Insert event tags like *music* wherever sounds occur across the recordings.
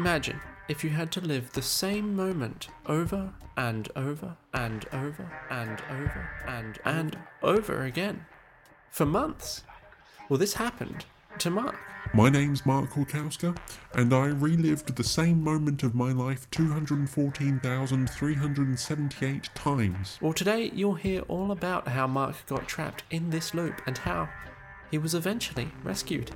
Imagine if you had to live the same moment over and over and over and over and and over again for months. Well, this happened to Mark. My name's Mark Kulkowska, and I relived the same moment of my life 214,378 times. Well, today you'll hear all about how Mark got trapped in this loop and how he was eventually rescued.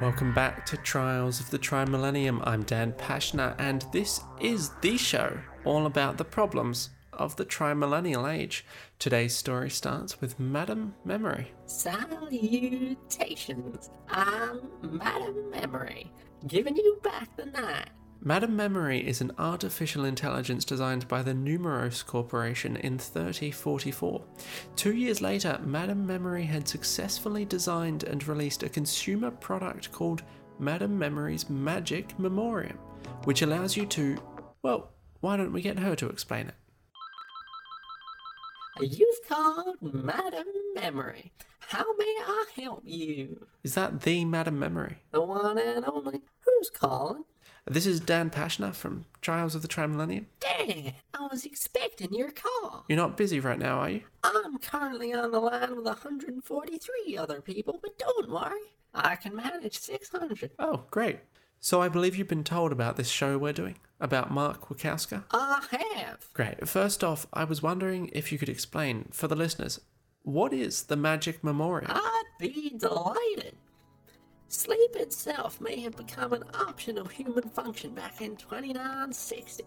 Welcome back to Trials of the Trimillennium. I'm Dan Pashna, and this is the show all about the problems of the trimillennial age. Today's story starts with Madam Memory. Salutations. I'm Madam Memory, giving you back the night. Madam Memory is an artificial intelligence designed by the Numerose Corporation in 3044. Two years later, Madam Memory had successfully designed and released a consumer product called Madam Memory's Magic Memoriam, which allows you to, well, why don't we get her to explain it? You've called Madam Memory. How may I help you? Is that the Madam Memory? The one and only. Who's calling? This is Dan Pashna from Trials of the Trimillennium. Dan, I was expecting your call. You're not busy right now, are you? I'm currently on the line with 143 other people, but don't worry. I can manage 600. Oh, great. So I believe you've been told about this show we're doing, about Mark Wachowska? I have. Great. First off, I was wondering if you could explain, for the listeners, what is the Magic Memoriam? I'd be delighted. Sleep itself may have become an optional human function back in 2960,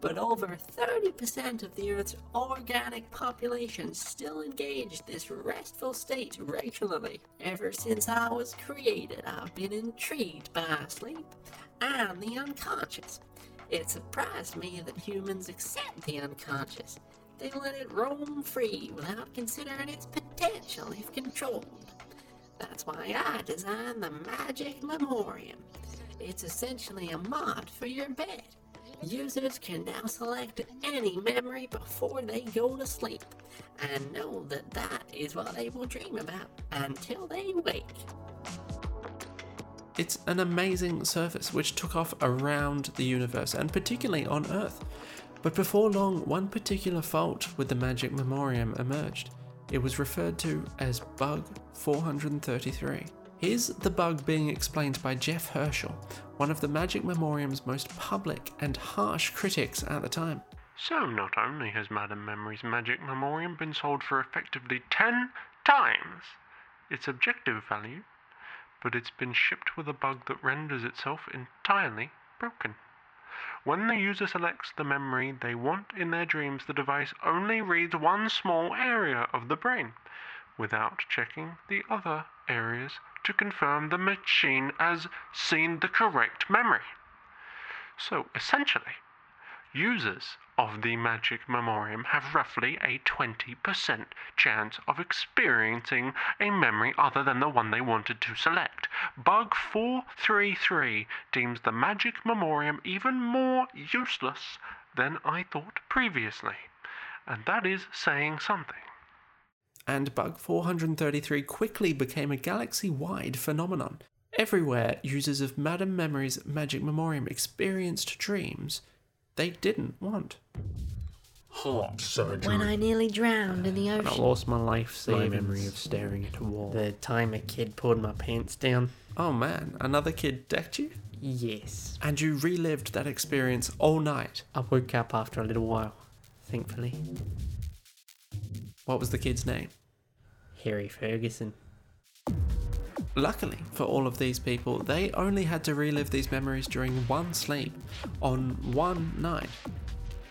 but over 30% of the Earth's organic population still engage this restful state regularly. Ever since I was created, I've been intrigued by sleep and the unconscious. It surprised me that humans accept the unconscious. They let it roam free without considering its potential if controlled. That's why I designed the Magic Memoriam. It's essentially a mod for your bed. Users can now select any memory before they go to sleep and know that that is what they will dream about until they wake. It's an amazing service which took off around the universe and particularly on Earth. But before long, one particular fault with the Magic Memoriam emerged. It was referred to as Bug 433. Here's the bug being explained by Jeff Herschel, one of the Magic Memoriam's most public and harsh critics at the time. So, not only has Madam Memory's Magic Memoriam been sold for effectively 10 times its objective value, but it's been shipped with a bug that renders itself entirely broken. When the user selects the memory they want in their dreams, the device only reads one small area of the brain without checking the other areas to confirm the machine has seen the correct memory. So essentially, users of the Magic Memoriam have roughly a 20% chance of experiencing a memory other than the one they wanted to select. Bug 433 deems the Magic Memoriam even more useless than I thought previously. And that is saying something. And Bug 433 quickly became a galaxy wide phenomenon. Everywhere users of Madam Memory's Magic Memoriam experienced dreams they didn't want. Heart surgery. When I nearly drowned in the ocean. I lost my life My savings. memory of staring at a wall. The time a kid pulled my pants down. Oh man, another kid decked you? Yes. And you relived that experience all night. I woke up after a little while, thankfully. What was the kid's name? Harry Ferguson. Luckily for all of these people, they only had to relive these memories during one sleep on one night.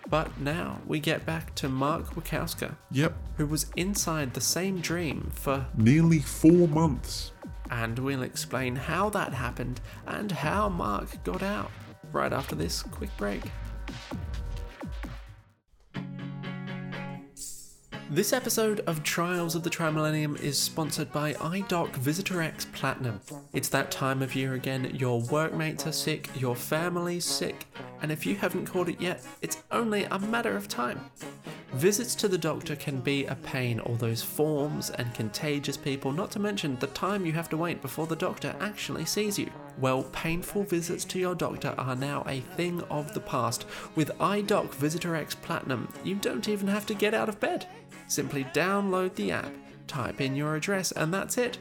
But now we get back to Mark Wachowska, Yep, who was inside the same dream for, nearly four months. and we'll explain how that happened and how Mark got out right after this quick break. This episode of Trials of the Trimillennium is sponsored by iDoc Visitor X Platinum. It's that time of year again, your workmates are sick, your family's sick, and if you haven't caught it yet, it's only a matter of time. Visits to the doctor can be a pain, all those forms and contagious people, not to mention the time you have to wait before the doctor actually sees you. Well, painful visits to your doctor are now a thing of the past. With iDoc Visitor X Platinum, you don't even have to get out of bed. Simply download the app, type in your address, and that's it.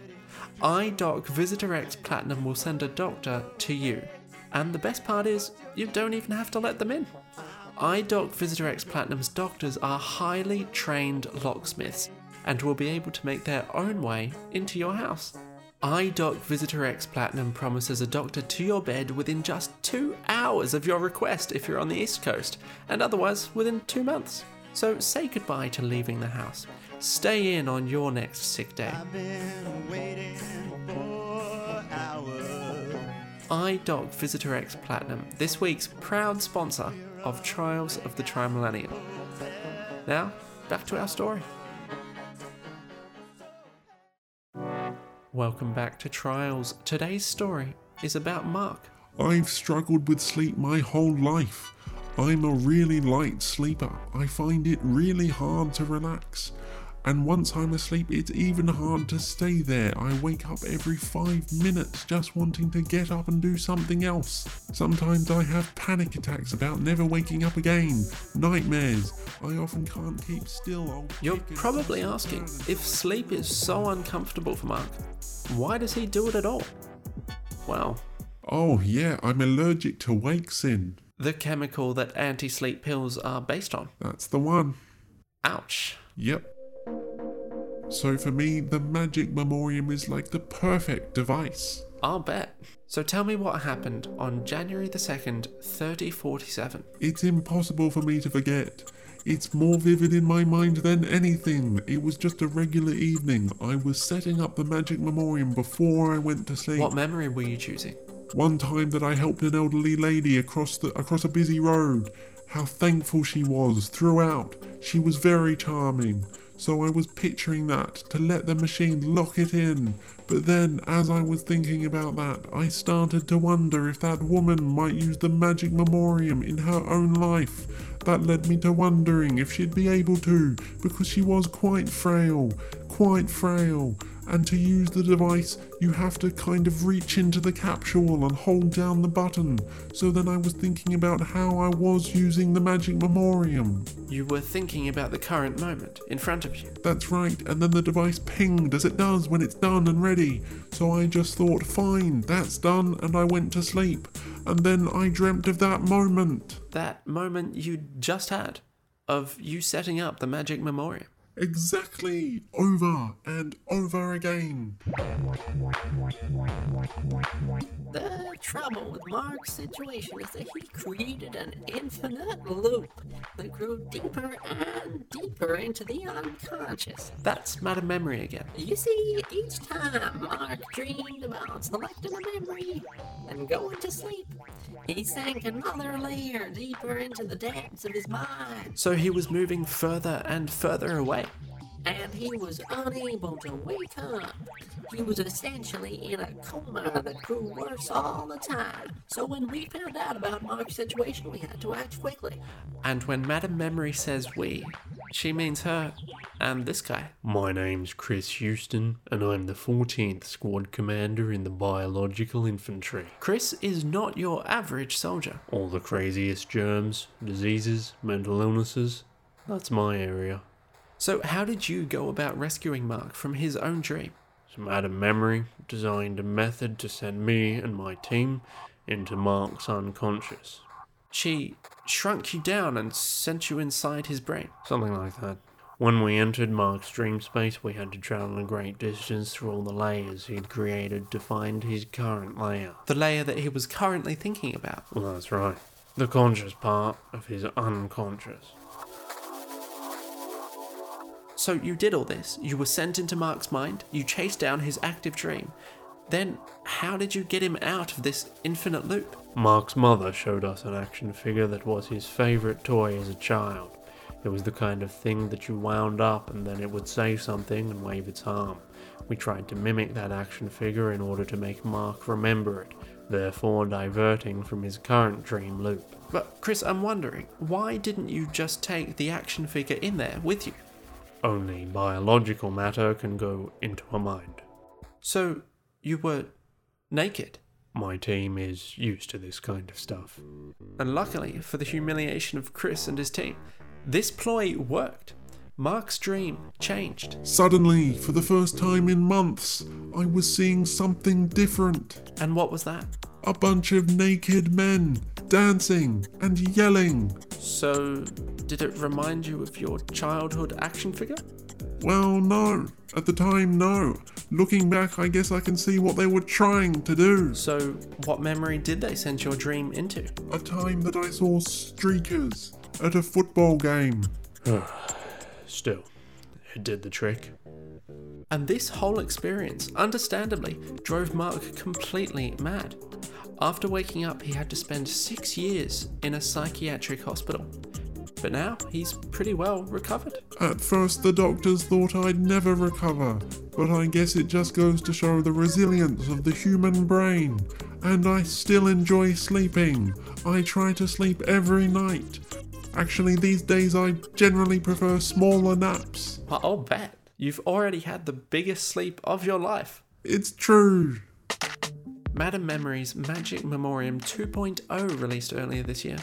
iDoc Visitor X Platinum will send a doctor to you. And the best part is, you don't even have to let them in. iDoc Visitor X Platinum's doctors are highly trained locksmiths and will be able to make their own way into your house. iDoc Visitor X Platinum promises a doctor to your bed within just two hours of your request if you're on the East Coast, and otherwise within two months. So say goodbye to leaving the house. Stay in on your next sick day. I've been waiting for iDoc Visitor X Platinum, this week's proud sponsor of Trials of the Trimillennium. Now, back to our story. Welcome back to Trials. Today's story is about Mark. I've struggled with sleep my whole life. I'm a really light sleeper. I find it really hard to relax. And once I'm asleep, it's even hard to stay there. I wake up every five minutes just wanting to get up and do something else. Sometimes I have panic attacks about never waking up again. Nightmares. I often can't keep still. I'll You're probably asking if sleep is so uncomfortable for Mark, why does he do it at all? Well, Oh, yeah, I'm allergic to Wakesin. the chemical that anti sleep pills are based on. That's the one. Ouch. Yep. So for me, the Magic Memoriam is like the perfect device. I'll bet. So tell me what happened on January the 2nd, 3047. It's impossible for me to forget. It's more vivid in my mind than anything. It was just a regular evening. I was setting up the Magic Memoriam before I went to sleep. What memory were you choosing? One time that I helped an elderly lady across the across a busy road. How thankful she was throughout. She was very charming. So I was picturing that to let the machine lock it in. But then, as I was thinking about that, I started to wonder if that woman might use the magic memoriam in her own life. That led me to wondering if she'd be able to, because she was quite frail, quite frail. And to use the device, you have to kind of reach into the capsule and hold down the button. So then I was thinking about how I was using the magic memoriam. You were thinking about the current moment in front of you. That's right, and then the device pinged as it does when it's done and ready. So I just thought, fine, that's done, and I went to sleep. And then I dreamt of that moment. That moment you just had of you setting up the magic memoriam. Exactly, over and over again. The trouble with Mark's situation is that he created an infinite loop that grew deeper and deeper into the unconscious. That's Madam Memory again. You see, each time Mark dreamed about selecting a memory and going to sleep, he sank another layer deeper into the depths of his mind, So he was moving further and further away. And he was unable to wake up. He was essentially in a coma that grew worse all the time. So when we found out about Mark's situation, we had to act quickly. And when Madam Memory says we, she means her and this guy. My name's Chris Houston, and I'm the 14th Squad Commander in the Biological Infantry. Chris is not your average soldier. All the craziest germs, diseases, mental illnesses. That's my area. So, how did you go about rescuing Mark from his own dream? So Madam Memory designed a method to send me and my team into Mark's unconscious. She shrunk you down and sent you inside his brain. Something like that. When we entered Mark's dream space, we had to travel a great distance through all the layers he'd created to find his current layer. The layer that he was currently thinking about. Well, that's right. The conscious part of his unconscious. So, you did all this. You were sent into Mark's mind, you chased down his active dream. Then, how did you get him out of this infinite loop? Mark's mother showed us an action figure that was his favourite toy as a child. It was the kind of thing that you wound up and then it would say something and wave its arm. We tried to mimic that action figure in order to make Mark remember it, therefore diverting from his current dream loop. But Chris, I'm wondering, why didn't you just take the action figure in there with you? Only biological matter can go into a mind. So you were naked. My team is used to this kind of stuff. And luckily for the humiliation of Chris and his team, this ploy worked. Mark's dream changed. Suddenly, for the first time in months, I was seeing something different. And what was that? A bunch of naked men dancing and yelling. So, did it remind you of your childhood action figure? Well, no. At the time, no. Looking back, I guess I can see what they were trying to do. So, what memory did they send your dream into? A time that I saw streakers at a football game. *sighs* Still, it did the trick. And this whole experience, understandably, drove Mark completely mad. After waking up, he had to spend six years in a psychiatric hospital. But now he's pretty well recovered. At first, the doctors thought I'd never recover, but I guess it just goes to show the resilience of the human brain. And I still enjoy sleeping. I try to sleep every night. Actually, these days I generally prefer smaller naps. I'll bet you've already had the biggest sleep of your life. It's true. Madam Memory's Magic Memoriam 2.0 released earlier this year,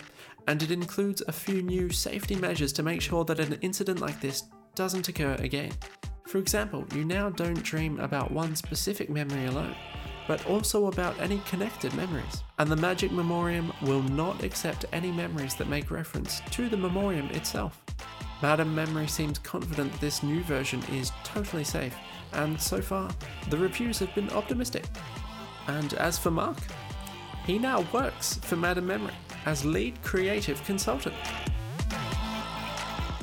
and it includes a few new safety measures to make sure that an incident like this doesn't occur again. For example, you now don't dream about one specific memory alone, but also about any connected memories. And the Magic Memoriam will not accept any memories that make reference to the Memoriam itself. Madam Memory seems confident that this new version is totally safe, and so far, the reviews have been optimistic. And as for Mark, he now works for Madam Memory as lead creative consultant.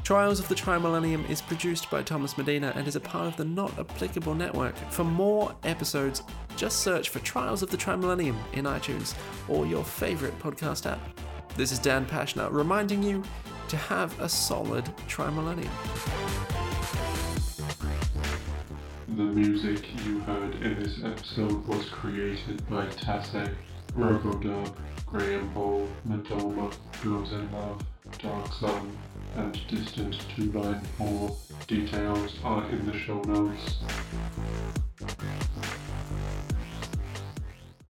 Trials of the Trimillennium is produced by Thomas Medina and is a part of the Not Applicable Network. For more episodes, just search for Trials of the Trimillennium in iTunes or your favorite podcast app. This is Dan Pashner reminding you to have a solid Trimillennium. The music you heard in this episode was created by Tasek, Rogodub, Graham Hall, Madoma, Girls in Love, Dark Sun, and Distant 294. Details are in the show notes.